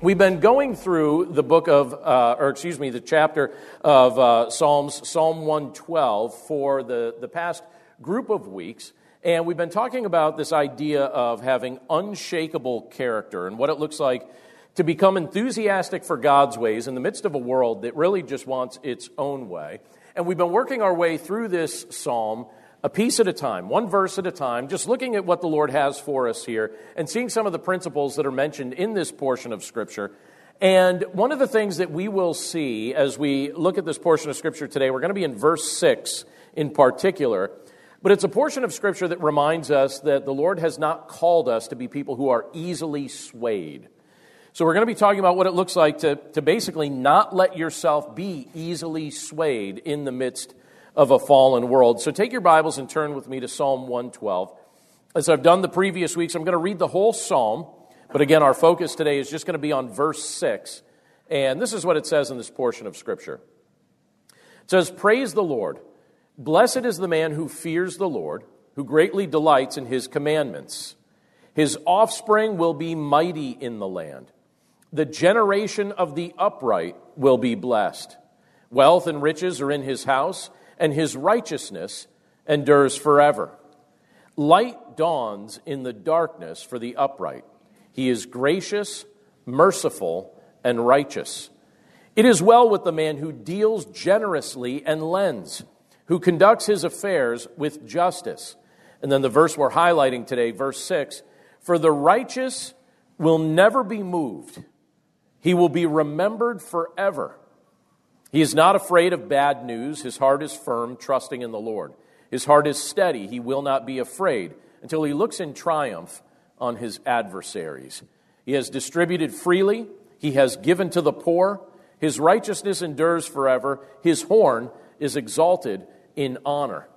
We've been going through the book of, uh, or excuse me, the chapter of uh, Psalms, Psalm 112, for the, the past group of weeks. And we've been talking about this idea of having unshakable character and what it looks like to become enthusiastic for God's ways in the midst of a world that really just wants its own way. And we've been working our way through this psalm a piece at a time, one verse at a time, just looking at what the Lord has for us here and seeing some of the principles that are mentioned in this portion of Scripture. And one of the things that we will see as we look at this portion of Scripture today, we're going to be in verse 6 in particular. But it's a portion of Scripture that reminds us that the Lord has not called us to be people who are easily swayed. So, we're going to be talking about what it looks like to, to basically not let yourself be easily swayed in the midst of a fallen world. So take your Bibles and turn with me to Psalm 112. As I've done the previous weeks, I'm going to read the whole psalm, but again, our focus today is just going to be on verse 6. And this is what it says in this portion of Scripture it says, Praise the Lord. Blessed is the man who fears the Lord, who greatly delights in his commandments. His offspring will be mighty in the land. The generation of the upright will be blessed. Wealth and riches are in his house and his righteousness endures forever. Light dawns in the darkness for the upright. He is gracious, merciful, and righteous. It is well with the man who deals generously and lends, who conducts his affairs with justice. And then the verse we're highlighting today, verse 6 For the righteous will never be moved, he will be remembered forever. He is not afraid of bad news. His heart is firm, trusting in the Lord. His heart is steady. He will not be afraid until he looks in triumph on his adversaries. He has distributed freely. He has given to the poor. His righteousness endures forever. His horn is exalted in honor.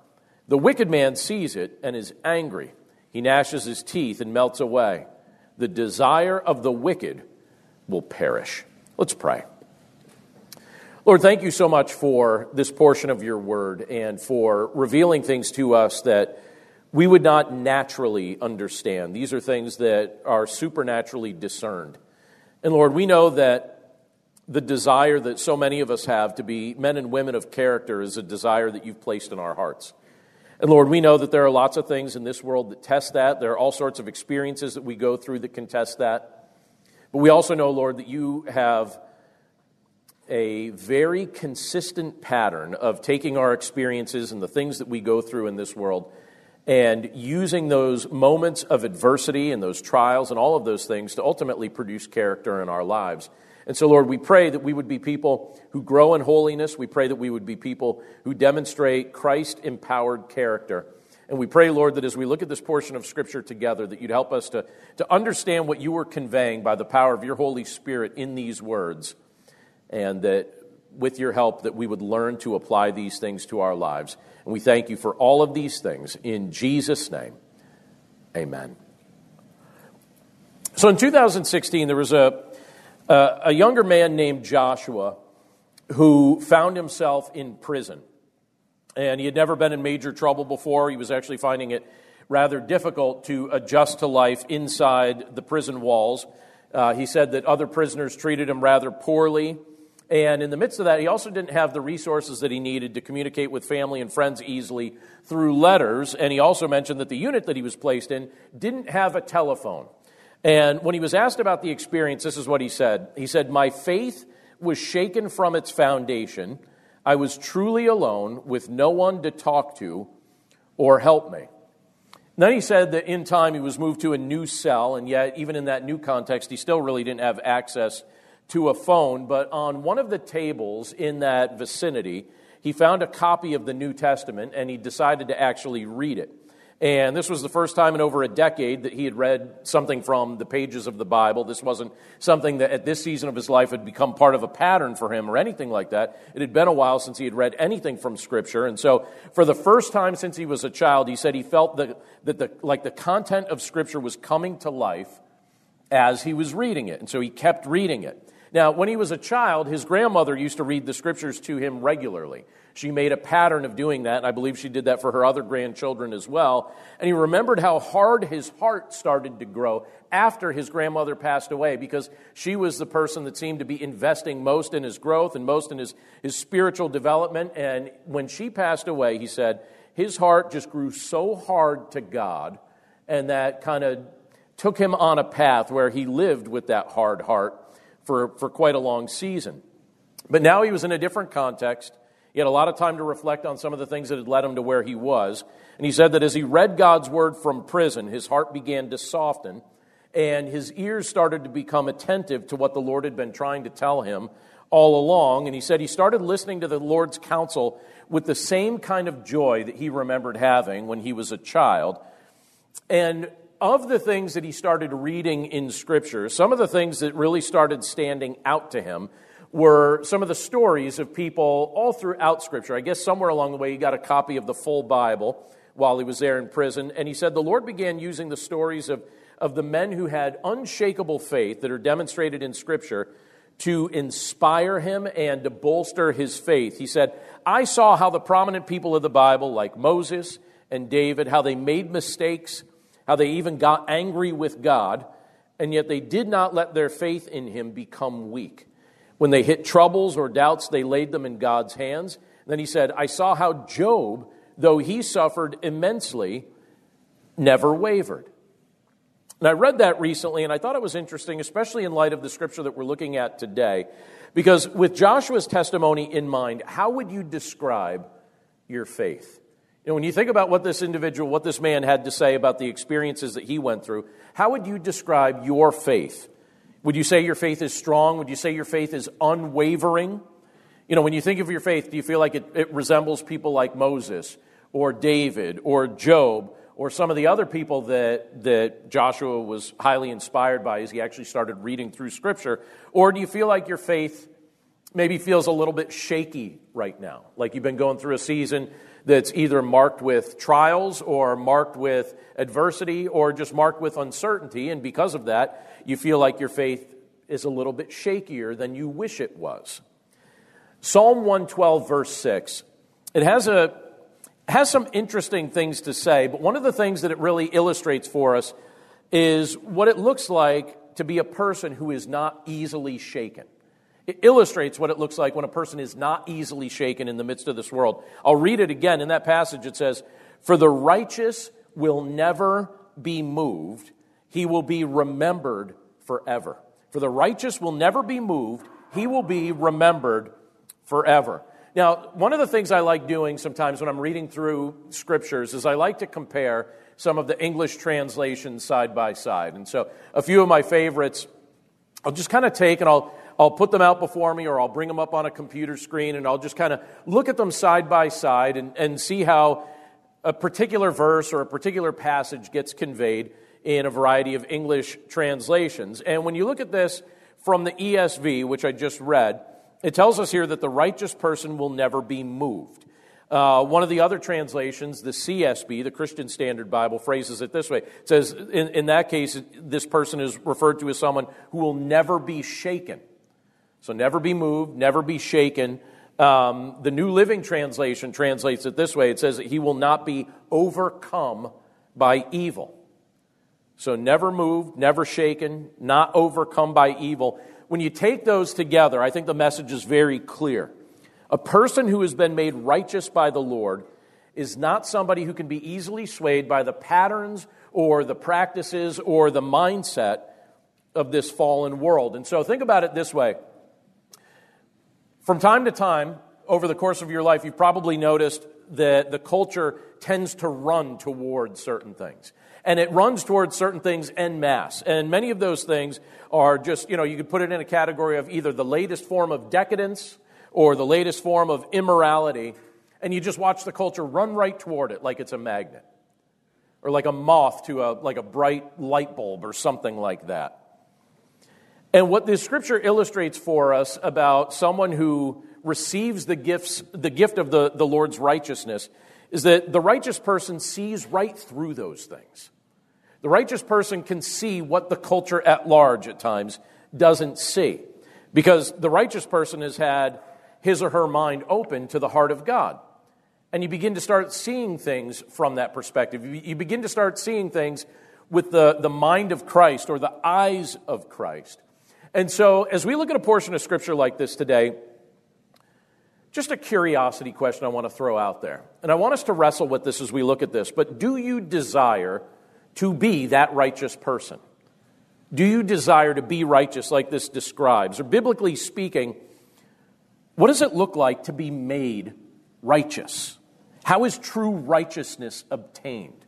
The wicked man sees it and is angry. He gnashes his teeth and melts away. The desire of the wicked will perish. Let's pray. Lord, thank you so much for this portion of your word and for revealing things to us that we would not naturally understand. These are things that are supernaturally discerned. And Lord, we know that the desire that so many of us have to be men and women of character is a desire that you've placed in our hearts. And Lord, we know that there are lots of things in this world that test that. There are all sorts of experiences that we go through that can test that. But we also know, Lord, that you have a very consistent pattern of taking our experiences and the things that we go through in this world and using those moments of adversity and those trials and all of those things to ultimately produce character in our lives. And so, Lord, we pray that we would be people who grow in holiness. We pray that we would be people who demonstrate Christ empowered character. And we pray, Lord, that as we look at this portion of Scripture together, that you'd help us to, to understand what you were conveying by the power of your Holy Spirit in these words and that with your help that we would learn to apply these things to our lives. And we thank you for all of these things in Jesus name. Amen. So in 2016 there was a a younger man named Joshua who found himself in prison. And he had never been in major trouble before. He was actually finding it rather difficult to adjust to life inside the prison walls. Uh, he said that other prisoners treated him rather poorly. And in the midst of that, he also didn't have the resources that he needed to communicate with family and friends easily through letters. And he also mentioned that the unit that he was placed in didn't have a telephone. And when he was asked about the experience, this is what he said. He said, My faith was shaken from its foundation. I was truly alone with no one to talk to or help me. then he said that in time he was moved to a new cell, and yet, even in that new context, he still really didn't have access to a phone, but on one of the tables in that vicinity, he found a copy of the New Testament and he decided to actually read it. And this was the first time in over a decade that he had read something from the pages of the Bible. This wasn't something that at this season of his life had become part of a pattern for him or anything like that. It had been a while since he had read anything from Scripture. And so, for the first time since he was a child, he said he felt that, that the, like the content of Scripture was coming to life as he was reading it. And so he kept reading it. Now, when he was a child, his grandmother used to read the scriptures to him regularly. She made a pattern of doing that, and I believe she did that for her other grandchildren as well. And he remembered how hard his heart started to grow after his grandmother passed away because she was the person that seemed to be investing most in his growth and most in his, his spiritual development. And when she passed away, he said, his heart just grew so hard to God, and that kind of took him on a path where he lived with that hard heart for, for quite a long season. But now he was in a different context. He had a lot of time to reflect on some of the things that had led him to where he was. And he said that as he read God's word from prison, his heart began to soften and his ears started to become attentive to what the Lord had been trying to tell him all along. And he said he started listening to the Lord's counsel with the same kind of joy that he remembered having when he was a child. And of the things that he started reading in Scripture, some of the things that really started standing out to him were some of the stories of people all throughout Scripture. I guess somewhere along the way he got a copy of the full Bible while he was there in prison. And he said the Lord began using the stories of, of the men who had unshakable faith that are demonstrated in Scripture to inspire him and to bolster his faith. He said, I saw how the prominent people of the Bible, like Moses and David, how they made mistakes how they even got angry with God, and yet they did not let their faith in Him become weak. When they hit troubles or doubts, they laid them in God's hands. And then he said, I saw how Job, though he suffered immensely, never wavered. And I read that recently, and I thought it was interesting, especially in light of the scripture that we're looking at today, because with Joshua's testimony in mind, how would you describe your faith? You know, when you think about what this individual, what this man had to say about the experiences that he went through, how would you describe your faith? Would you say your faith is strong? Would you say your faith is unwavering? You know, when you think of your faith, do you feel like it, it resembles people like Moses or David or Job or some of the other people that, that Joshua was highly inspired by as he actually started reading through Scripture? Or do you feel like your faith maybe feels a little bit shaky right now? Like you've been going through a season that's either marked with trials or marked with adversity or just marked with uncertainty. And because of that, you feel like your faith is a little bit shakier than you wish it was. Psalm 112, verse 6, it has, a, has some interesting things to say, but one of the things that it really illustrates for us is what it looks like to be a person who is not easily shaken. It illustrates what it looks like when a person is not easily shaken in the midst of this world. I'll read it again. In that passage, it says, For the righteous will never be moved, he will be remembered forever. For the righteous will never be moved, he will be remembered forever. Now, one of the things I like doing sometimes when I'm reading through scriptures is I like to compare some of the English translations side by side. And so a few of my favorites I'll just kind of take and I'll I'll put them out before me or I'll bring them up on a computer screen and I'll just kind of look at them side by side and, and see how a particular verse or a particular passage gets conveyed in a variety of English translations. And when you look at this from the ESV, which I just read, it tells us here that the righteous person will never be moved. Uh, one of the other translations, the CSB, the Christian Standard Bible, phrases it this way. It says, in, in that case, this person is referred to as someone who will never be shaken. So never be moved, never be shaken. Um, the New Living Translation translates it this way it says that he will not be overcome by evil. So never moved, never shaken, not overcome by evil. When you take those together, I think the message is very clear. A person who has been made righteous by the Lord is not somebody who can be easily swayed by the patterns or the practices or the mindset of this fallen world. And so think about it this way from time to time, over the course of your life, you've probably noticed that the culture tends to run toward certain things. And it runs towards certain things en masse. And many of those things are just, you know, you could put it in a category of either the latest form of decadence or the latest form of immorality. And you just watch the culture run right toward it like it's a magnet. or like a moth to a, like a bright light bulb or something like that. And what this scripture illustrates for us about someone who receives the gifts, the gift of the, the Lord's righteousness is that the righteous person sees right through those things. The righteous person can see what the culture at large at times doesn't see. Because the righteous person has had his or her mind open to the heart of God. And you begin to start seeing things from that perspective. You begin to start seeing things with the, the mind of Christ or the eyes of Christ. And so, as we look at a portion of Scripture like this today, just a curiosity question I want to throw out there. And I want us to wrestle with this as we look at this. But do you desire to be that righteous person? Do you desire to be righteous like this describes? Or biblically speaking, what does it look like to be made righteous? How is true righteousness obtained?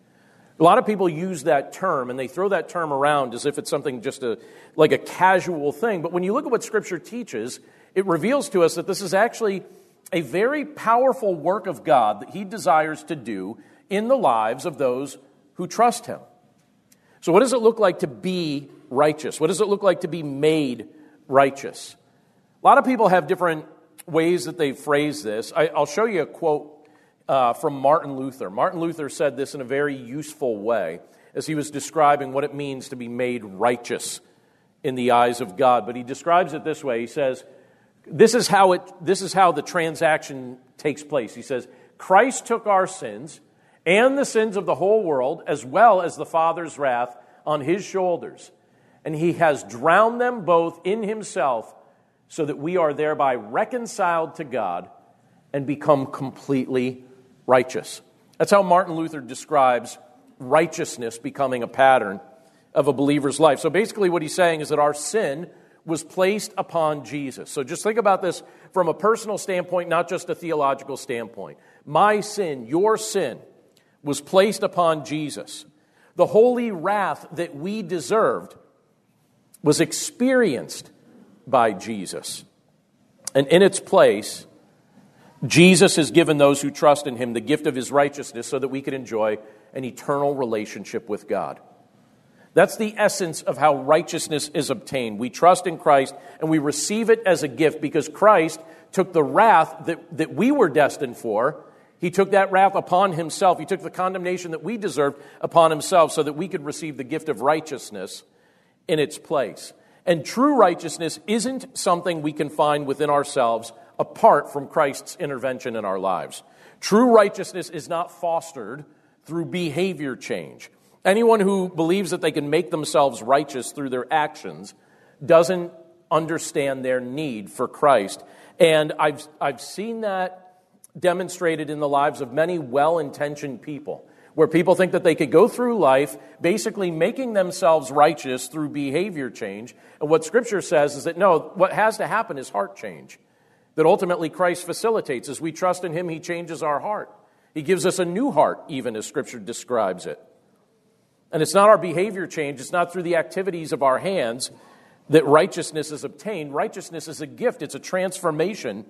A lot of people use that term and they throw that term around as if it's something just a, like a casual thing. But when you look at what Scripture teaches, it reveals to us that this is actually a very powerful work of God that He desires to do in the lives of those who trust Him. So, what does it look like to be righteous? What does it look like to be made righteous? A lot of people have different ways that they phrase this. I, will show you a quote uh, from Martin Luther. Martin Luther said this in a very useful way as he was describing what it means to be made righteous in the eyes of God. But he describes it this way He says, this is how, it, this is how the transaction takes place. He says, Christ took our sins and the sins of the whole world, as well as the Father's wrath, on his shoulders. And he has drowned them both in himself, so that we are thereby reconciled to God and become completely righteous. That's how Martin Luther describes righteousness becoming a pattern of a believer's life. So basically, what he's saying is that our sin was placed upon Jesus. So just think about this from a personal standpoint, not just a theological standpoint. My sin, your sin, was placed upon Jesus. The holy wrath that we deserved was experienced by Jesus. And in its place, Jesus has given those who trust in him the gift of his righteousness so that we could enjoy an eternal relationship with God. That's the essence of how righteousness is obtained. We trust in Christ and we receive it as a gift because Christ took the wrath that, that we were destined for. He took that wrath upon himself. He took the condemnation that we deserved upon himself so that we could receive the gift of righteousness in its place. And true righteousness isn't something we can find within ourselves apart from Christ's intervention in our lives. True righteousness is not fostered through behavior change. Anyone who believes that they can make themselves righteous through their actions doesn't understand their need for Christ. And I've, I've seen that demonstrated in the lives of many well intentioned people, where people think that they could go through life basically making themselves righteous through behavior change. And what Scripture says is that no, what has to happen is heart change. That ultimately Christ facilitates. As we trust in Him, He changes our heart. He gives us a new heart, even as Scripture describes it. And it's not our behavior change, it's not through the activities of our hands that righteousness is obtained. Righteousness is a gift, it's a transformation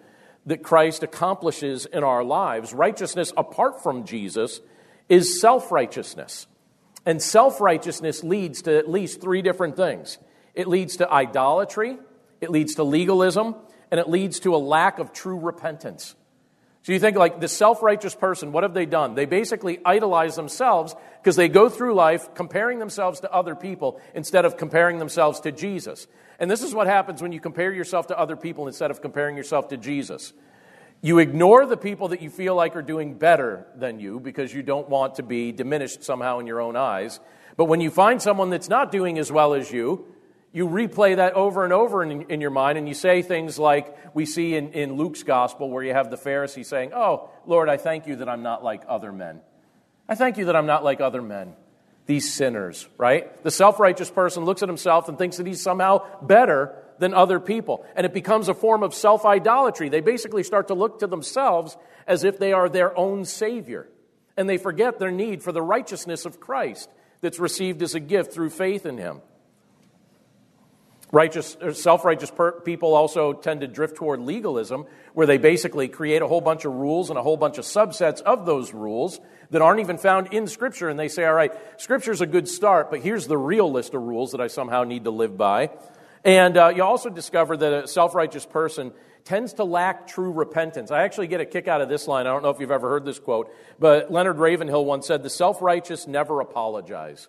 that Christ accomplishes in our lives. Righteousness apart from Jesus is self righteousness. And self righteousness leads to at least three different things it leads to idolatry, it leads to legalism, and it leads to a lack of true repentance. So you think like the self righteous person, what have they done? They basically idolize themselves because they go through life comparing themselves to other people instead of comparing themselves to Jesus. And this is what happens when you compare yourself to other people instead of comparing yourself to Jesus. You ignore the people that you feel like are doing better than you because you don't want to be diminished somehow in your own eyes. But when you find someone that's not doing as well as you, you replay that over and over in, in, your mind, and you say things like we see in, in Luke's gospel, where you have the Pharisee saying, Oh, Lord, I thank you that I'm not like other men. I thank you that I'm not like other men, these sinners, right? The self righteous person looks at himself and thinks that he's somehow better than other people. And it becomes a form of self idolatry. They basically start to look to themselves as if they are their own Savior. And they forget their need for the righteousness of Christ that's received as a gift through faith in Him. Righteous, self righteous per- people also tend to drift toward legalism, where they basically create a whole bunch of rules and a whole bunch of subsets of those rules that aren't even found in Scripture. And they say, all right, Scripture's a good start, but here's the real list of rules that I somehow need to live by. And uh, you also discover that a self righteous person tends to lack true repentance. I actually get a kick out of this line. I don't know if you've ever heard this quote, but Leonard Ravenhill once said, The self righteous never apologize.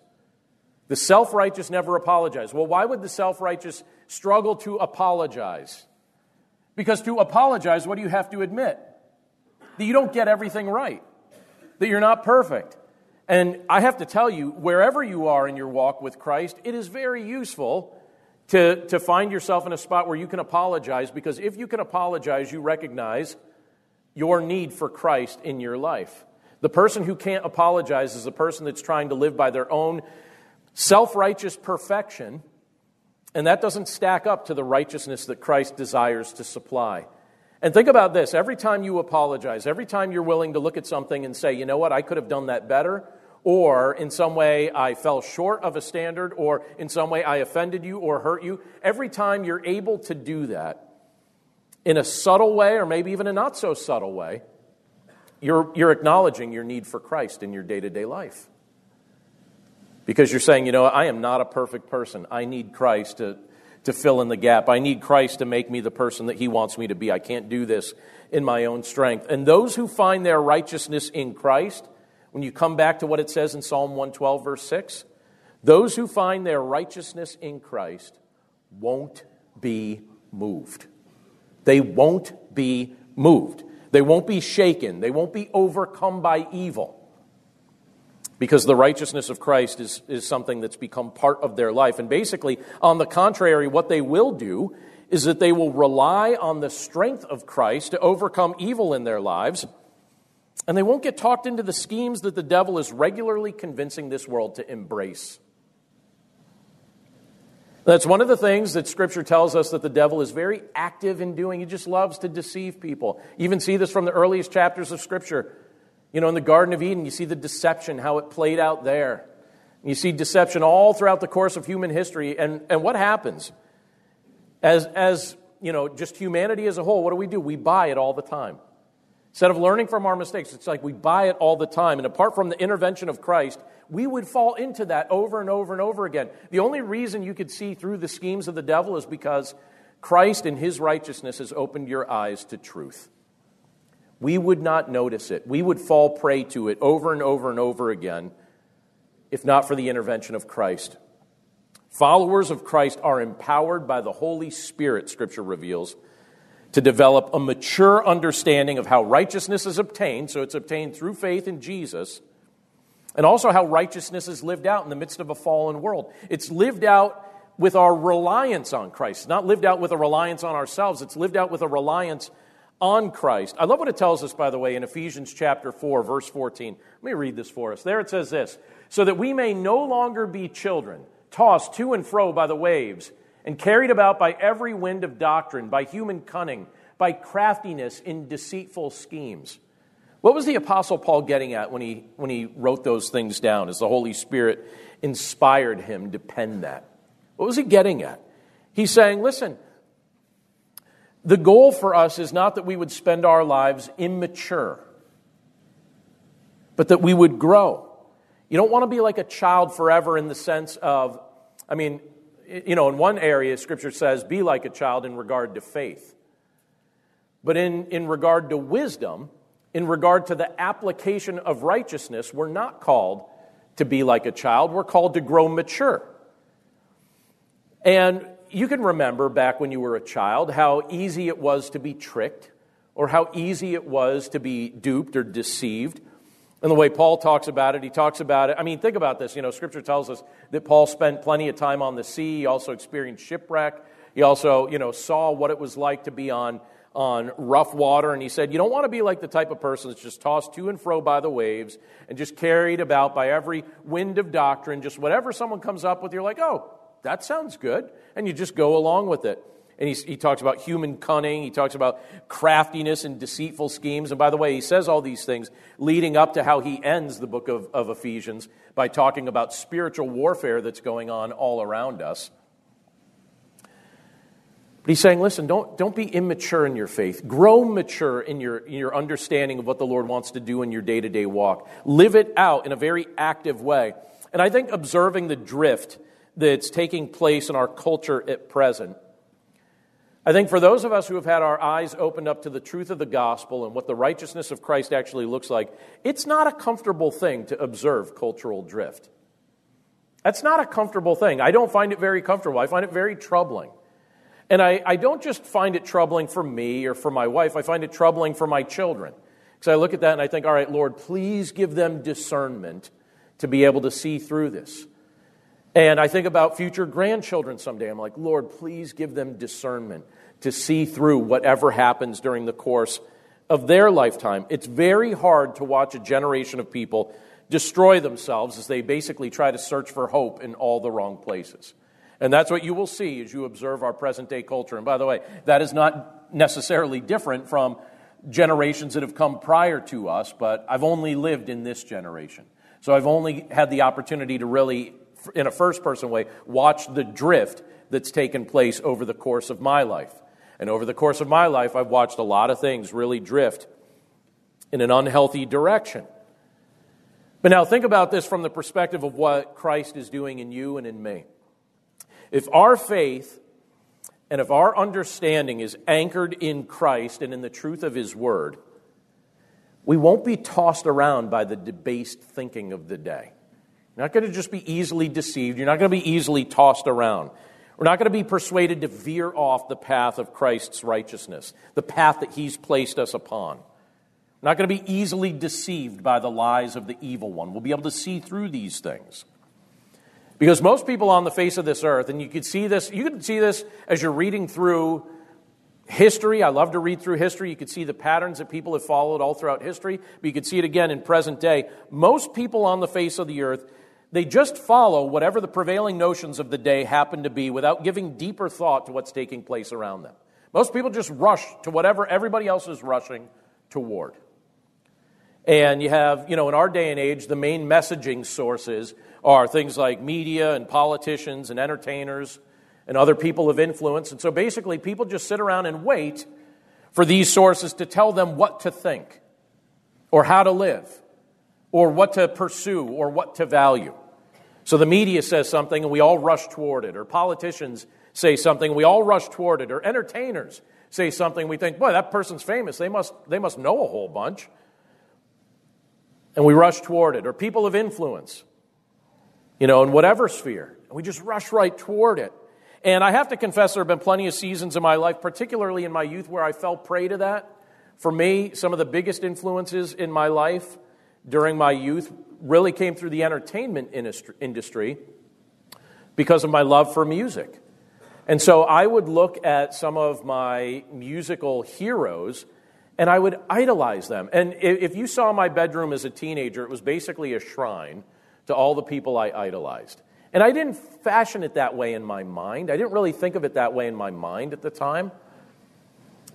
The self righteous never apologize. Well, why would the self righteous struggle to apologize? Because to apologize, what do you have to admit? That you don't get everything right, that you're not perfect. And I have to tell you, wherever you are in your walk with Christ, it is very useful to, to find yourself in a spot where you can apologize, because if you can apologize, you recognize your need for Christ in your life. The person who can't apologize is the person that's trying to live by their own self righteous perfection, and that doesn't stack up to the righteousness that Christ desires to supply. And think about this every time you apologize, every time you're willing to look at something and say, you know what, I could have done that better, or in some way I fell short of a standard, or in some way I offended you or hurt you, every time you're able to do that in a subtle way, or maybe even a not so subtle way, you're, you're acknowledging your need for Christ in your day to day life. Because you're saying, you know, I am not a perfect person. I need Christ to, to fill in the gap. I need Christ to make me the person that He wants me to be. I can't do this in my own strength. And those who find their righteousness in Christ, when you come back to what it says in Psalm 112, verse 6, those who find their righteousness in Christ won't be moved. They won't be moved. They won't be shaken. They won't be overcome by evil because the righteousness of Christ is, is something that's become part of their life. And basically, on the contrary, what they will do is that they will rely on the strength of Christ to overcome evil in their lives, and they won't get talked into the schemes that the devil is regularly convincing this world to embrace. That's one of the things that Scripture tells us that the devil is very active in doing. He just loves to deceive people. You even see this from the earliest chapters of Scripture. You know, in the Garden of Eden, you see the deception, how it played out there. You see deception all throughout the course of human history. And, and what happens? As, as, you know, just humanity as a whole, what do we do? We buy it all the time. Instead of learning from our mistakes, it's like we buy it all the time. And apart from the intervention of Christ, we would fall into that over and over and over again. The only reason you could see through the schemes of the devil is because Christ in his righteousness has opened your eyes to truth we would not notice it. We would fall prey to it over and over and over again if not for the intervention of Christ. Followers of Christ are empowered by the Holy Spirit, Scripture reveals, to develop a mature understanding of how righteousness is obtained. So it's obtained through faith in Jesus, and also how righteousness is lived out in the midst of a fallen world. It's lived out with our reliance on Christ, not lived out with a reliance on ourselves, it's lived out with a reliance on Christ. I love what it tells us, by the way, in Ephesians chapter 4, verse 14. Let me read this for us. There it says this So that we may no longer be children, tossed to and fro by the waves, and carried about by every wind of doctrine, by human cunning, by craftiness in deceitful schemes. What was the Apostle Paul getting at when he, when he wrote those things down as the Holy Spirit inspired him to pen that? What was he getting at? He's saying, listen, the goal for us is not that we would spend our lives immature, but that we would grow. You don't want to be like a child forever in the sense of, I mean, you know, in one area, Scripture says, be like a child in regard to faith. But in, in regard to wisdom, in regard to the application of righteousness, we're not called to be like a child. We're called to grow mature. And you can remember back when you were a child how easy it was to be tricked or how easy it was to be duped or deceived. And the way Paul talks about it, he talks about it. I mean, think about this. You know, Scripture tells us that Paul spent plenty of time on the sea. He also experienced shipwreck. He also, you know, saw what it was like to be on, on rough water. And he said, You don't want to be like the type of person that's just tossed to and fro by the waves and just carried about by every wind of doctrine. Just whatever someone comes up with, you're like, Oh, that sounds good. And you just go along with it. And he, he talks about human cunning. He talks about craftiness and deceitful schemes. And by the way, he says all these things leading up to how he ends the book of, of Ephesians by talking about spiritual warfare that's going on all around us. But he's saying, listen, don't, don't be immature in your faith. Grow mature in your, in your understanding of what the Lord wants to do in your day to day walk. Live it out in a very active way. And I think observing the drift that's taking place in our culture at present, I think for those of us who have had our eyes opened up to the truth of the gospel and what the righteousness of Christ actually looks like, it's not a comfortable thing to observe cultural drift. That's not a comfortable thing. I don't find it very comfortable. I find it very troubling. And I, I don't just find it troubling for me or for my wife, I find it troubling for my children. Because I look at that and I think, all right, Lord, please give them discernment to be able to see through this. And I think about future grandchildren someday. I'm like, Lord, please give them discernment to see through whatever happens during the course of their lifetime. It's very hard to watch a generation of people destroy themselves as they basically try to search for hope in all the wrong places. And that's what you will see as you observe our present day culture. And by the way, that is not necessarily different from generations that have come prior to us, but I've only lived in this generation. So I've only had the opportunity to really, in a first person way, watch the drift that's taken place over the course of my life. And over the course of my life, I've watched a lot of things really drift in an unhealthy direction. But now think about this from the perspective of what Christ is doing in you and in me. If our faith and if our understanding is anchored in Christ and in the truth of His Word, we won't be tossed around by the debased thinking of the day. You're not going to just be easily deceived. You're not going to be easily tossed around. We're not going to be persuaded to veer off the path of Christ's righteousness, the path that He's placed us upon. We're not going to be easily deceived by the lies of the evil one. We'll be able to see through these things. Because most people on the face of this earth, and you could see this, you can see this as you're reading through history. I love to read through history. You could see the patterns that people have followed all throughout history, but you could see it again in present day. Most people on the face of the earth, they just follow whatever the prevailing notions of the day happen to be without giving deeper thought to what's taking place around them. Most people just rush to whatever everybody else is rushing toward. And you have, you know, in our day and age, the main messaging sources are things like media and politicians and entertainers and other people of influence. And so basically, people just sit around and wait for these sources to tell them what to think or how to live or what to pursue or what to value. So the media says something and we all rush toward it, or politicians say something and we all rush toward it, or entertainers say something we think, boy, that person's famous. They must, they must know a whole bunch and we rush toward it, or people of influence, you know, in whatever sphere. And we just rush right toward it. And I have to confess, there have been plenty of seasons in my life, particularly in my youth, where I fell prey to that. For me, some of the biggest influences in my life during my youth really came through the entertainment industry because of my love for music. And so I would look at some of my musical heroes and I would idolize them. And if you saw my bedroom as a teenager, it was basically a shrine to all the people I idolized. And I didn't fashion it that way in my mind. I didn't really think of it that way in my mind at the time.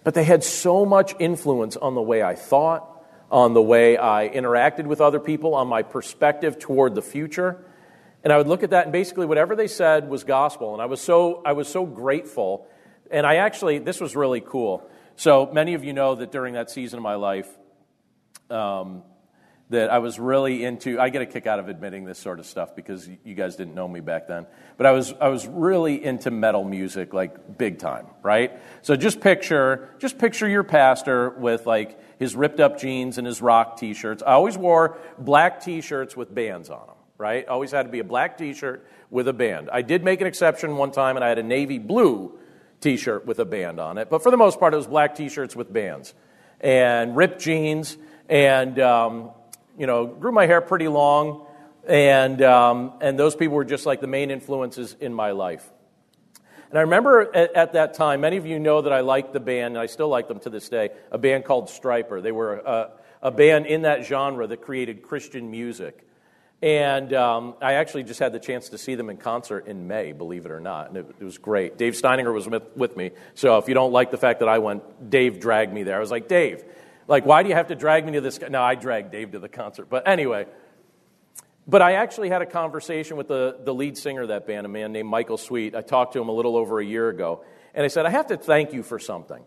But they had so much influence on the way I thought, on the way I interacted with other people, on my perspective toward the future. And I would look at that, and basically, whatever they said was gospel. And I was so, I was so grateful. And I actually, this was really cool. So many of you know that during that season of my life, um, that I was really into. I get a kick out of admitting this sort of stuff because you guys didn't know me back then. But I was I was really into metal music, like big time, right? So just picture just picture your pastor with like his ripped up jeans and his rock T-shirts. I always wore black T-shirts with bands on them, right? Always had to be a black T-shirt with a band. I did make an exception one time, and I had a navy blue t shirt with a band on it. But for the most part, it was black t shirts with bands and ripped jeans and, um, you know, grew my hair pretty long. And, um, and those people were just like the main influences in my life. And I remember at, at, that time, many of you know that I liked the band, and I still like them to this day, a band called Stryper. They were a, a band in that genre that created Christian music. And um, I actually just had the chance to see them in concert in May, believe it or not. And it, it, was great. Dave Steininger was with, with me. So if you don't like the fact that I went, Dave dragged me there. I was like, Dave, like, why do you have to drag me to this? No, I dragged Dave to the concert. But anyway, but I actually had a conversation with the, the lead singer of that band, a man named Michael Sweet. I talked to him a little over a year ago. And I said, I have to thank you for something.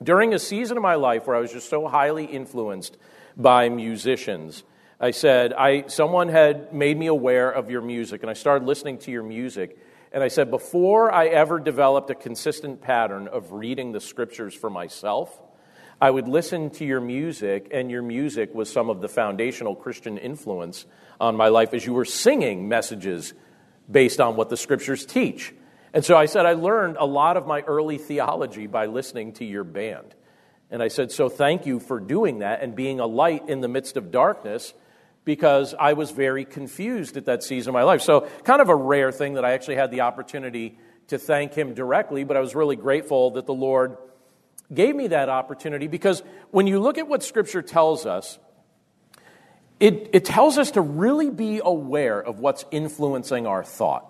During a season of my life where I was just so highly influenced by musicians, I said, I, someone had made me aware of your music, and I started listening to your music. And I said, before I ever developed a consistent pattern of reading the scriptures for myself, I would listen to your music, and your music was some of the foundational Christian influence on my life as you were singing messages based on what the scriptures teach. And so I said, I learned a lot of my early theology by listening to your band. And I said, So thank you for doing that and being a light in the midst of darkness because I was very confused at that season of my life. So, kind of a rare thing that I actually had the opportunity to thank him directly, but I was really grateful that the Lord gave me that opportunity because when you look at what Scripture tells us, it, it tells us to really be aware of what's influencing our thought.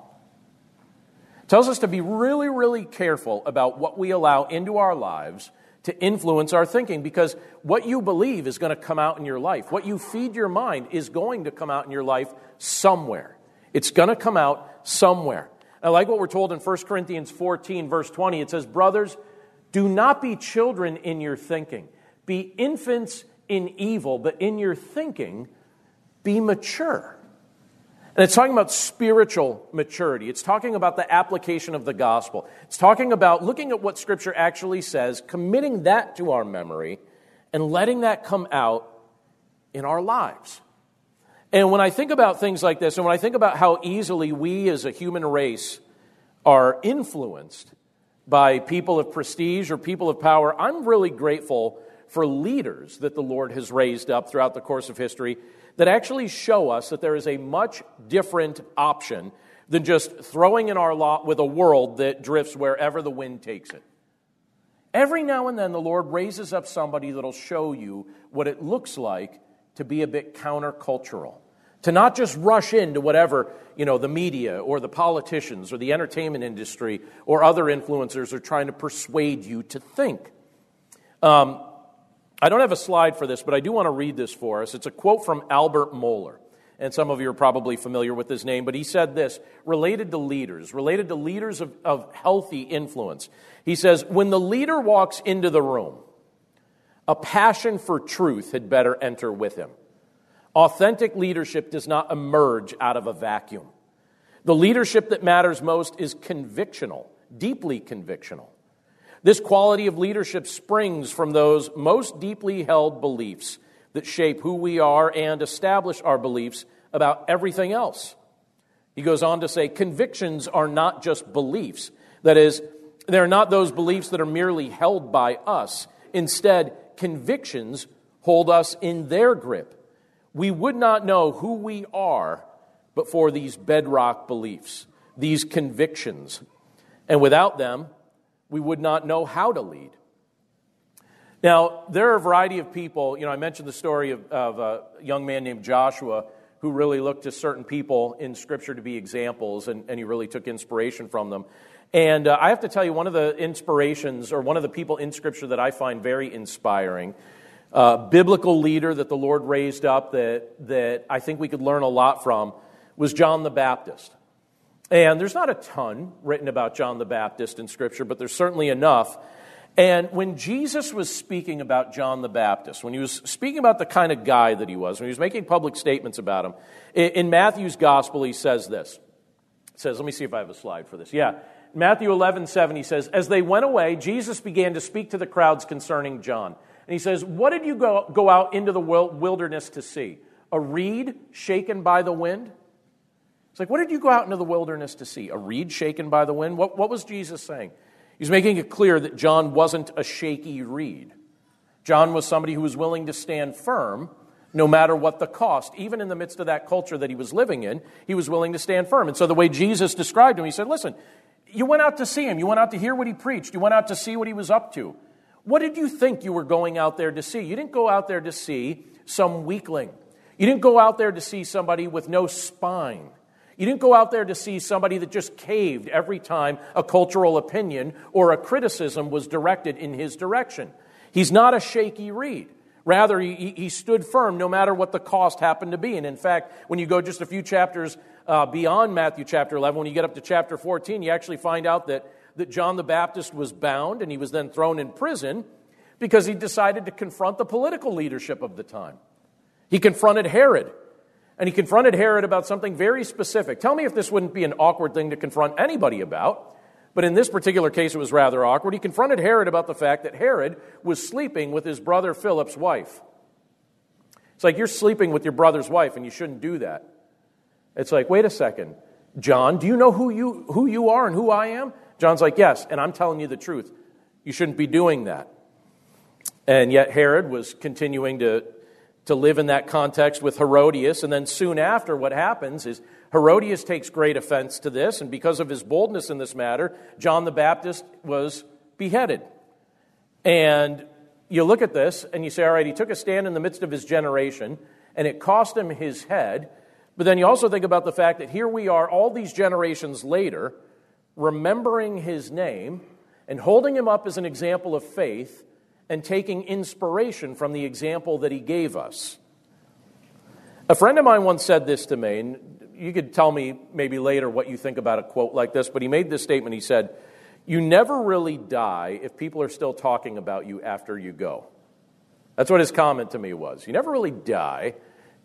It tells us to be really, really careful about what we allow into our lives to influence our thinking because what you believe is going to come out in your life. What you feed your mind is going to come out in your life somewhere. It's going to come out somewhere. I like what we're told in 1 Corinthians 14, verse 20. It says, Brothers, do not be children in your thinking. Be infants in evil, but in your thinking, be mature. And it's talking about spiritual maturity. It's talking about the application of the gospel. It's talking about looking at what Scripture actually says, committing that to our memory, and letting that come out in our lives. And when I think about things like this, and when I think about how easily we as a human race are influenced by people of prestige or people of power, I'm really grateful for leaders that the Lord has raised up throughout the course of history that actually show us that there is a much different option than just throwing in our lot with a world that drifts wherever the wind takes it. Every now and then, the Lord raises up somebody that'll show you what it looks like to be a bit countercultural. To not just rush into whatever, you know, the media or the politicians or the entertainment industry or other influencers are trying to persuade you to think. Um, I don't have a slide for this, but I do want to read this for us. It's a quote from Albert Mohler. And some of you are probably familiar with his name, but he said this related to leaders, related to leaders of, of healthy influence. He says, When the leader walks into the room, a passion for truth had better enter with him. Authentic leadership does not emerge out of a vacuum. The leadership that matters most is convictional, deeply convictional. This quality of leadership springs from those most deeply held beliefs that shape who we are and establish our beliefs about everything else. He goes on to say convictions are not just beliefs. That is, they're not those beliefs that are merely held by us. Instead, convictions hold us in their grip. We would not know who we are but for these bedrock beliefs, these convictions. And without them, we would not know how to lead. Now, there are a variety of people. You know, I mentioned the story of, of a young man named Joshua who really looked to certain people in Scripture to be examples, and, and he really took inspiration from them. And uh, I have to tell you, one of the inspirations, or one of the people in Scripture that I find very inspiring, uh, biblical leader that the Lord raised up that, that I think we could learn a lot from, was John the Baptist. And there's not a ton written about John the Baptist in Scripture, but there's certainly enough. And when Jesus was speaking about John the Baptist, when he was speaking about the kind of guy that he was, when he was making public statements about him, in Matthew's gospel, he says this. It says, let me see if I have a slide for this. Yeah. Matthew 11, 7, he says, As they went away, Jesus began to speak to the crowds concerning John. And he says, What did you go, go out into the wilderness to see? A reed shaken by the wind? It's like, what did you go out into the wilderness to see? A reed shaken by the wind? What, what was Jesus saying? He's making it clear that John wasn't a shaky reed. John was somebody who was willing to stand firm no matter what the cost. Even in the midst of that culture that he was living in, he was willing to stand firm. And so the way Jesus described him, he said, Listen, you went out to see him. You went out to hear what he preached. You went out to see what he was up to. What did you think you were going out there to see? You didn't go out there to see some weakling. You didn't go out there to see somebody with no spine. You didn't go out there to see somebody that just caved every time a cultural opinion or a criticism was directed in his direction. He's not a shaky reed. Rather, he, he stood firm no matter what the cost happened to be. And in fact, when you go just a few chapters uh, beyond Matthew chapter 11, when you get up to chapter 14, you actually find out that that John the Baptist was bound and he was then thrown in prison because he decided to confront the political leadership of the time. He confronted Herod, and he confronted Herod about something very specific. Tell me if this wouldn't be an awkward thing to confront anybody about. But in this particular case, it was rather awkward. He confronted Herod about the fact that Herod was sleeping with his brother Philip's wife. It's like you're sleeping with your brother's wife, and you shouldn't do that. It's like, wait a second. John, do you know who you, who you are and who I am? John's like, yes, and I'm telling you the truth. You shouldn't be doing that. And yet Herod was continuing to, to live in that context with Herodias. And then soon after, what happens is Herodias takes great offense to this. And because of his boldness in this matter, John the Baptist was beheaded. And you look at this and you say, all right, he took a stand in the midst of his generation, and it cost him his head. But then you also think about the fact that here we are, all these generations later, remembering his name and holding him up as an example of faith and taking inspiration from the example that he gave us. A friend of mine once said this to me, and you could tell me maybe later what you think about a quote like this, but he made this statement. He said, You never really die if people are still talking about you after you go. That's what his comment to me was. You never really die.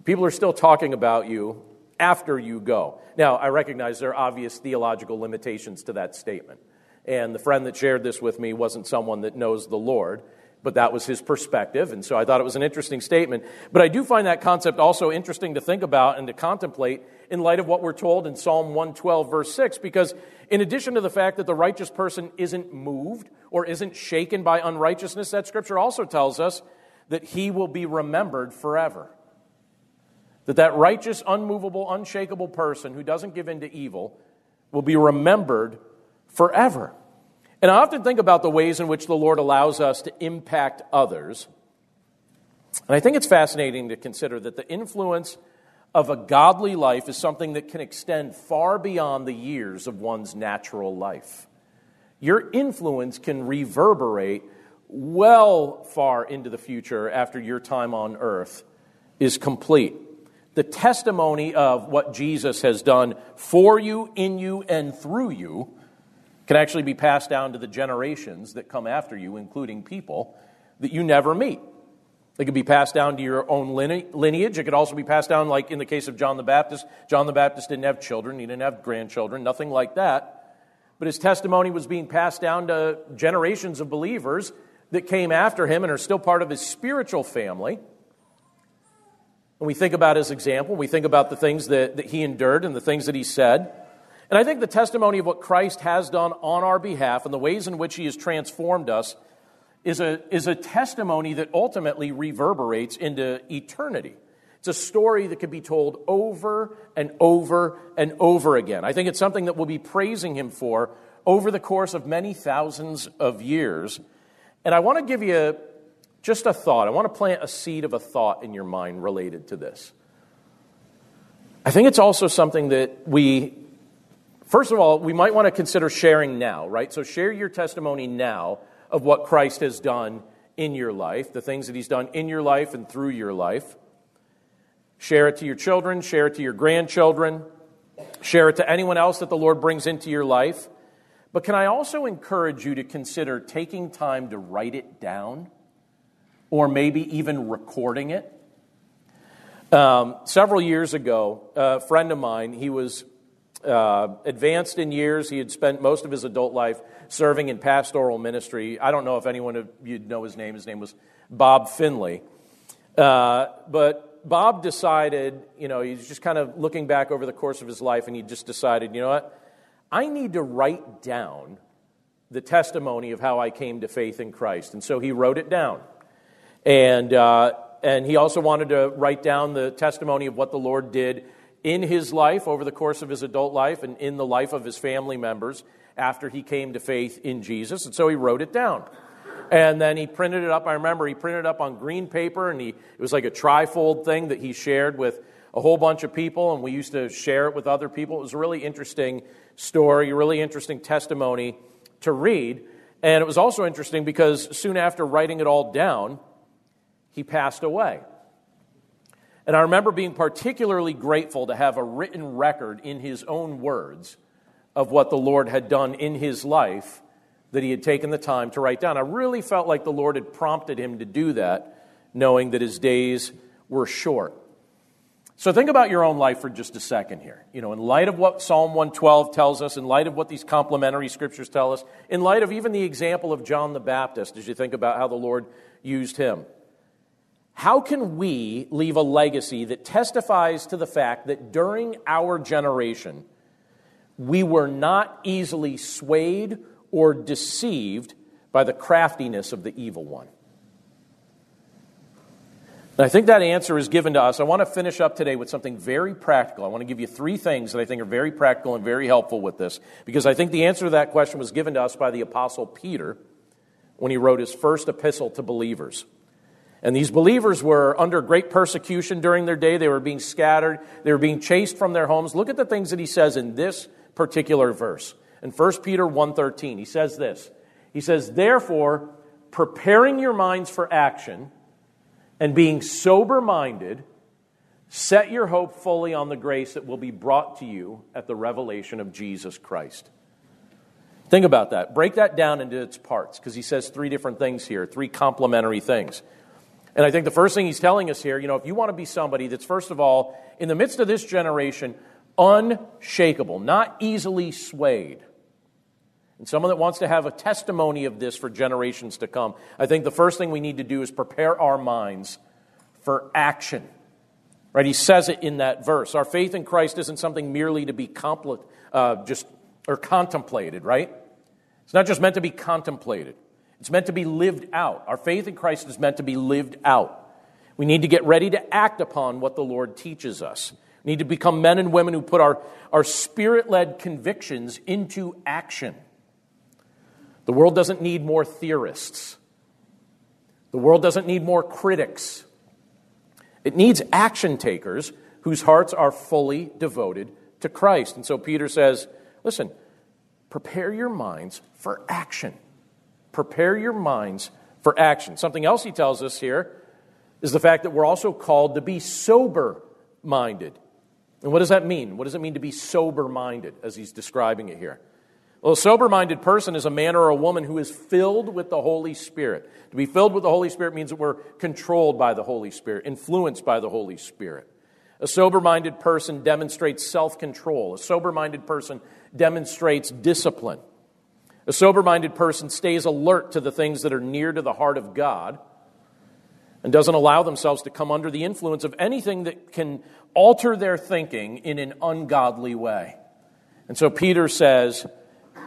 People are still talking about you after you go. Now, I recognize there are obvious theological limitations to that statement. And the friend that shared this with me wasn't someone that knows the Lord but that was his perspective. And so I thought it was an interesting statement. But I do find that concept also interesting to think about and to contemplate in light of what we're told in Psalm 112, verse 6, because in addition to the fact that the righteous person isn't moved or isn't shaken by unrighteousness, that scripture also tells us that he will be remembered forever. That that righteous, unmovable, unshakable person who doesn't give in to evil will be remembered forever. And I often think about the ways in which the Lord allows us to impact others. And I think it's fascinating to consider that the influence of a godly life is something that can extend far beyond the years of one's natural life. Your influence can reverberate well far into the future after your time on earth is complete. The testimony of what Jesus has done for you, in you, and through you can actually be passed down to the generations that come after you, including people that you never meet. It could be passed down to your own lineage. It could also be passed down, like in the case of John the Baptist. John the Baptist didn't have children, he didn't have grandchildren, nothing like that. But his testimony was being passed down to generations of believers that came after him and are still part of his spiritual family. And we think about his example, we think about the things that, that he endured and the things that he said. And I think the testimony of what Christ has done on our behalf and the ways in which he has transformed us is a, is a testimony that ultimately reverberates into eternity. It's a story that can be told over and over and over again. I think it's something that we'll be praising him for over the course of many thousands of years. And I want to give you just a thought. I want to plant a seed of a thought in your mind related to this. I think it's also something that we First of all, we might want to consider sharing now, right? So share your testimony now of what Christ has done in your life, the things that he's done in your life and through your life. Share it to your children, share it to your grandchildren, share it to anyone else that the Lord brings into your life. But can I also encourage you to consider taking time to write it down or maybe even recording it? Um, several years ago, a friend of mine, he was uh, advanced in years. He had spent most of his adult life serving in pastoral ministry. I don't know if anyone of you know his name. His name was Bob Finley. Uh, but Bob decided, you know, he's just kind of looking back over the course of his life, and he just decided, you know what? I need to write down the testimony of how I came to faith in Christ. And so he wrote it down. And, uh, and he also wanted to write down the testimony of what the Lord did in his life over the course of his adult life and in the life of his family members after he came to faith in Jesus. And so he wrote it down. And then he printed it up. I remember he printed it up on green paper, and he, it was like a trifold thing that he shared with a whole bunch of people, and we used to share it with other people. It was a really interesting story, a really interesting testimony to read. And it was also interesting because soon after writing it all down, he passed away. And I remember being particularly grateful to have a written record in his own words of what the Lord had done in his life that he had taken the time to write down. I really felt like the Lord had prompted him to do that, knowing that his days were short. So think about your own life for just a second here. You know, in light of what Psalm 112 tells us, in light of what these complementary scriptures tell us, in light of even the example of John the Baptist, as you think about how the Lord used him, how can we leave a legacy that testifies to the fact that during our generation, we were not easily swayed or deceived by the craftiness of the evil one? And I think that answer is given to us. I want to finish up today with something very practical. I want to give you three things that I think are very practical and very helpful with this, because I think the answer to that question was given to us by the Apostle Peter when he wrote his first epistle to believers. And these believers were under great persecution during their day. They were being scattered, they were being chased from their homes. Look at the things that he says in this particular verse. In 1 Peter 1:13, he says this. He says, "Therefore, preparing your minds for action, and being sober minded, set your hope fully on the grace that will be brought to you at the revelation of Jesus Christ. Think about that. Break that down into its parts because he says three different things here, three complementary things. And I think the first thing he's telling us here, you know, if you want to be somebody that's, first of all, in the midst of this generation, unshakable, not easily swayed, and someone that wants to have a testimony of this for generations to come, I think the first thing we need to do is prepare our minds for action. Right? He says it in that verse. Our faith in Christ isn't something merely to be compl- uh, just or contemplated, right? It's not just meant to be contemplated. It's meant to be lived out. Our faith in Christ is meant to be lived out. We need to get ready to act upon what the Lord teaches us. We need to become men and women who put our, our spirit led convictions into action. The world doesn't need more theorists. The world doesn't need more critics. It needs action takers whose hearts are fully devoted to Christ. And so Peter says, listen, prepare your minds for action. Prepare your minds for action. Something else he tells us here is the fact that we're also called to be sober minded. And what does that mean? What does it mean to be sober minded as he's describing it here? Well, a sober minded person is a man or a woman who is filled with the Holy Spirit. To be filled with the Holy Spirit means that we're controlled by the Holy Spirit, influenced by the Holy Spirit. A sober minded person demonstrates self control. A sober minded person demonstrates discipline. A sober minded person stays alert to the things that are near to the heart of God and doesn't allow themselves to come under the influence of anything that can alter their thinking in an ungodly way. And so Peter says,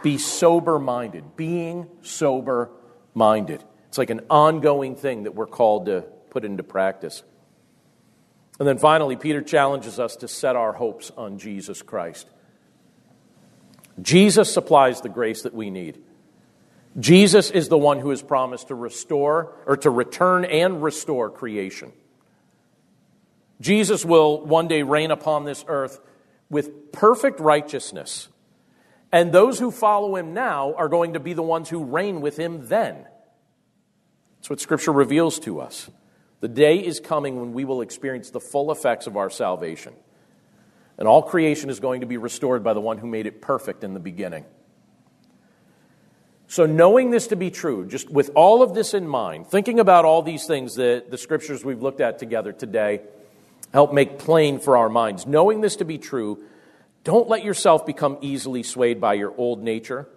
be sober minded, being sober minded. It's like an ongoing thing that we're called to put into practice. And then finally, Peter challenges us to set our hopes on Jesus Christ. Jesus supplies the grace that we need. Jesus is the one who has promised to restore or to return and restore creation. Jesus will one day reign upon this earth with perfect righteousness and those who follow him now are going to be the ones who reign with him then. That's what Scripture reveals to us. The day is coming when we will experience the full effects of our salvation. And all creation is going to be restored by the one who made it perfect in the beginning. So, knowing this to be true, just with all of this in mind, thinking about all these things that the scriptures we've looked at together today help make plain for our minds, knowing this to be true, don't let yourself become easily swayed by your old nature.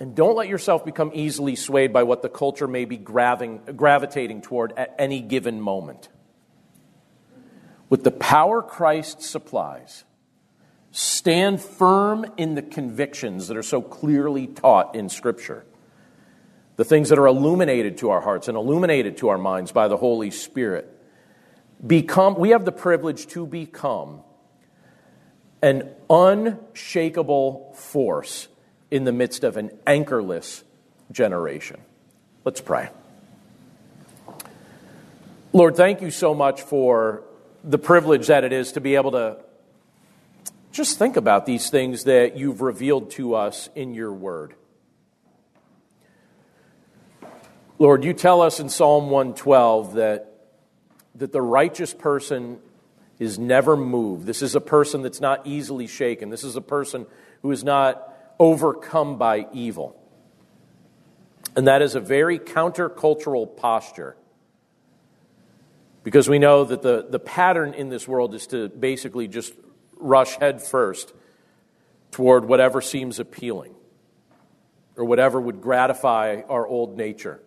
And don't let yourself become easily swayed by what the culture may be gravitating toward at any given moment. With the power Christ supplies, stand firm in the convictions that are so clearly taught in Scripture. The things that are illuminated to our hearts and illuminated to our minds by the Holy Spirit. Become, we have the privilege to become an unshakable force in the midst of an anchorless generation. Let's pray. Lord, thank you so much for the privilege that it is to be able to just think about these things that you've revealed to us in your word. Lord, you tell us in Psalm 112 that, that the righteous person is never moved. This is a person that's not easily shaken. This is a person who is not overcome by evil. And that is a very countercultural posture. Because we know that the, the pattern in this world is to basically just rush headfirst toward whatever seems appealing or whatever would gratify our old nature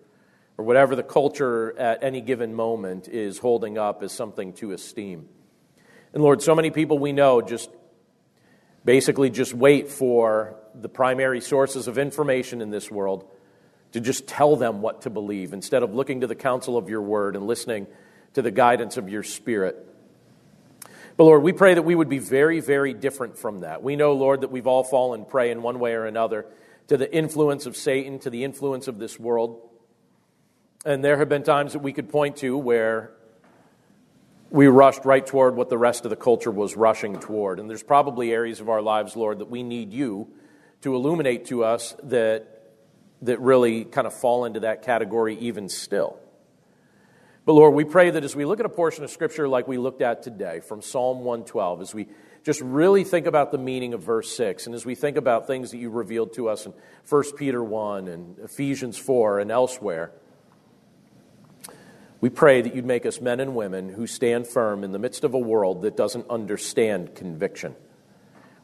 or whatever the culture at any given moment is holding up as something to esteem. And Lord, so many people we know just basically just wait for the primary sources of information in this world to just tell them what to believe instead of looking to the counsel of your word and listening to the guidance of your spirit. But Lord, we pray that we would be very, very different from that. We know, Lord, that we've all fallen prey in one way or another to the influence of Satan, to the influence of this world. And there have been times that we could point to where we rushed right toward what the rest of the culture was rushing toward. And there's probably areas of our lives, Lord, that we need you to illuminate to us that that really kind of fall into that category even still. But Lord, we pray that as we look at a portion of Scripture like we looked at today from Psalm 112, as we just really think about the meaning of verse 6, and as we think about things that you revealed to us in 1 Peter 1 and Ephesians 4 and elsewhere, we pray that you'd make us men and women who stand firm in the midst of a world that doesn't understand conviction.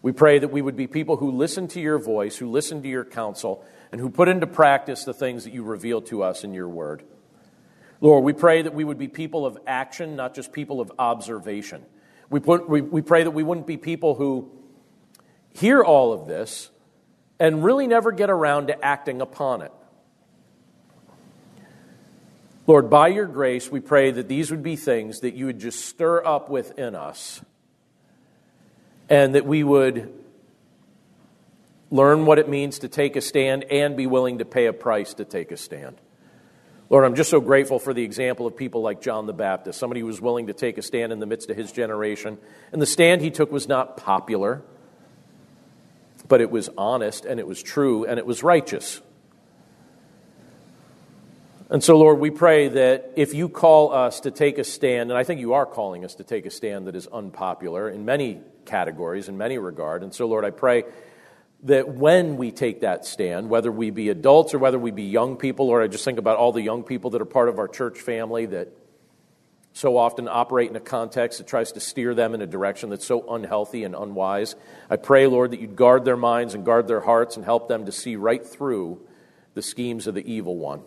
We pray that we would be people who listen to your voice, who listen to your counsel, and who put into practice the things that you reveal to us in your word. Lord, we pray that we would be people of action, not just people of observation. We, put, we, we pray that we wouldn't be people who hear all of this and really never get around to acting upon it. Lord, by your grace, we pray that these would be things that you would just stir up within us and that we would learn what it means to take a stand and be willing to pay a price to take a stand. Lord, I'm just so grateful for the example of people like John the Baptist, somebody who was willing to take a stand in the midst of his generation. And the stand he took was not popular, but it was honest and it was true and it was righteous. And so, Lord, we pray that if you call us to take a stand, and I think you are calling us to take a stand that is unpopular in many categories, in many regard. And so, Lord, I pray that when we take that stand, whether we be adults or whether we be young people, or I just think about all the young people that are part of our church family that so often operate in a context that tries to steer them in a direction that's so unhealthy and unwise. I pray, Lord, that you'd guard their minds and guard their hearts and help them to see right through the schemes of the evil one.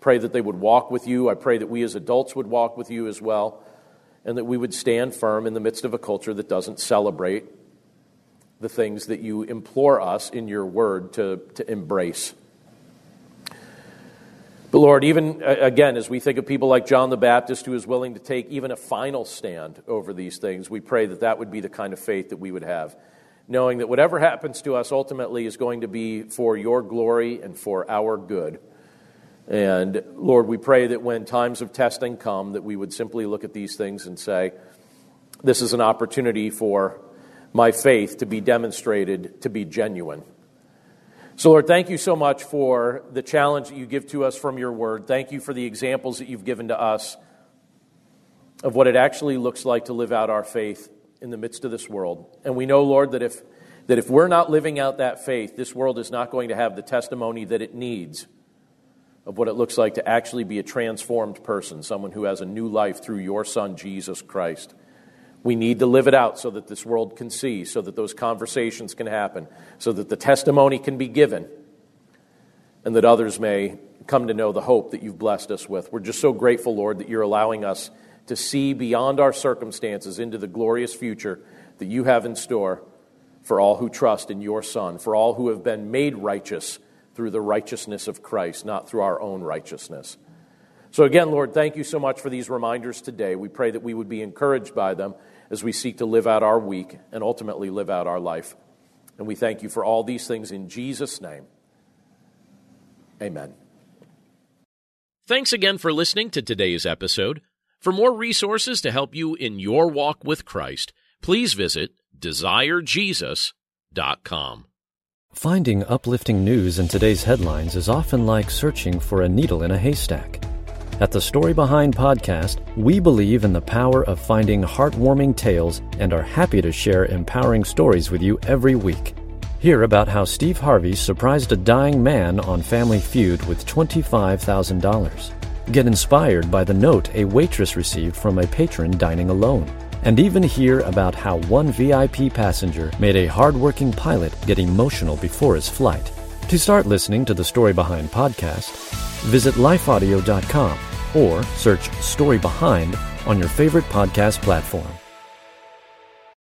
Pray that they would walk with you. I pray that we as adults would walk with you as well, and that we would stand firm in the midst of a culture that doesn't celebrate the things that you implore us in your word to, to embrace. But Lord, even again, as we think of people like John the Baptist who is willing to take even a final stand over these things, we pray that that would be the kind of faith that we would have, knowing that whatever happens to us ultimately is going to be for your glory and for our good. And Lord, we pray that when times of testing come, that we would simply look at these things and say, this is an opportunity for my faith to be demonstrated to be genuine. So, Lord, thank you so much for the challenge that you give to us from your word. Thank you for the examples that you've given to us of what it actually looks like to live out our faith in the midst of this world. And we know, Lord, that if, that if we're not living out that faith, this world is not going to have the testimony that it needs of what it looks like to actually be a transformed person, someone who has a new life through your Son, Jesus Christ. We need to live it out so that this world can see, so that those conversations can happen, so that the testimony can be given, and that others may come to know the hope that you've blessed us with. We're just so grateful, Lord, that you're allowing us to see beyond our circumstances into the glorious future that you have in store for all who trust in your Son, for all who have been made righteous through the righteousness of Christ, not through our own righteousness. So, again, Lord, thank you so much for these reminders today. We pray that we would be encouraged by them as we seek to live out our week and ultimately live out our life. And we thank you for all these things in Jesus' name. Amen. Thanks again for listening to today's episode. For more resources to help you in your walk with Christ, please visit desirejesus.com. Finding uplifting news in today's headlines is often like searching for a needle in a haystack. At the Story Behind podcast, we believe in the power of finding heartwarming tales and are happy to share empowering stories with you every week. Hear about how Steve Harvey surprised a dying man on Family Feud with $25,000. Get inspired by the note a waitress received from a patron dining alone. And even hear about how one VIP passenger made a hardworking pilot get emotional before his flight. To start listening to the Story Behind podcast, visit lifeaudio.com or search Story Behind on your favorite podcast platform.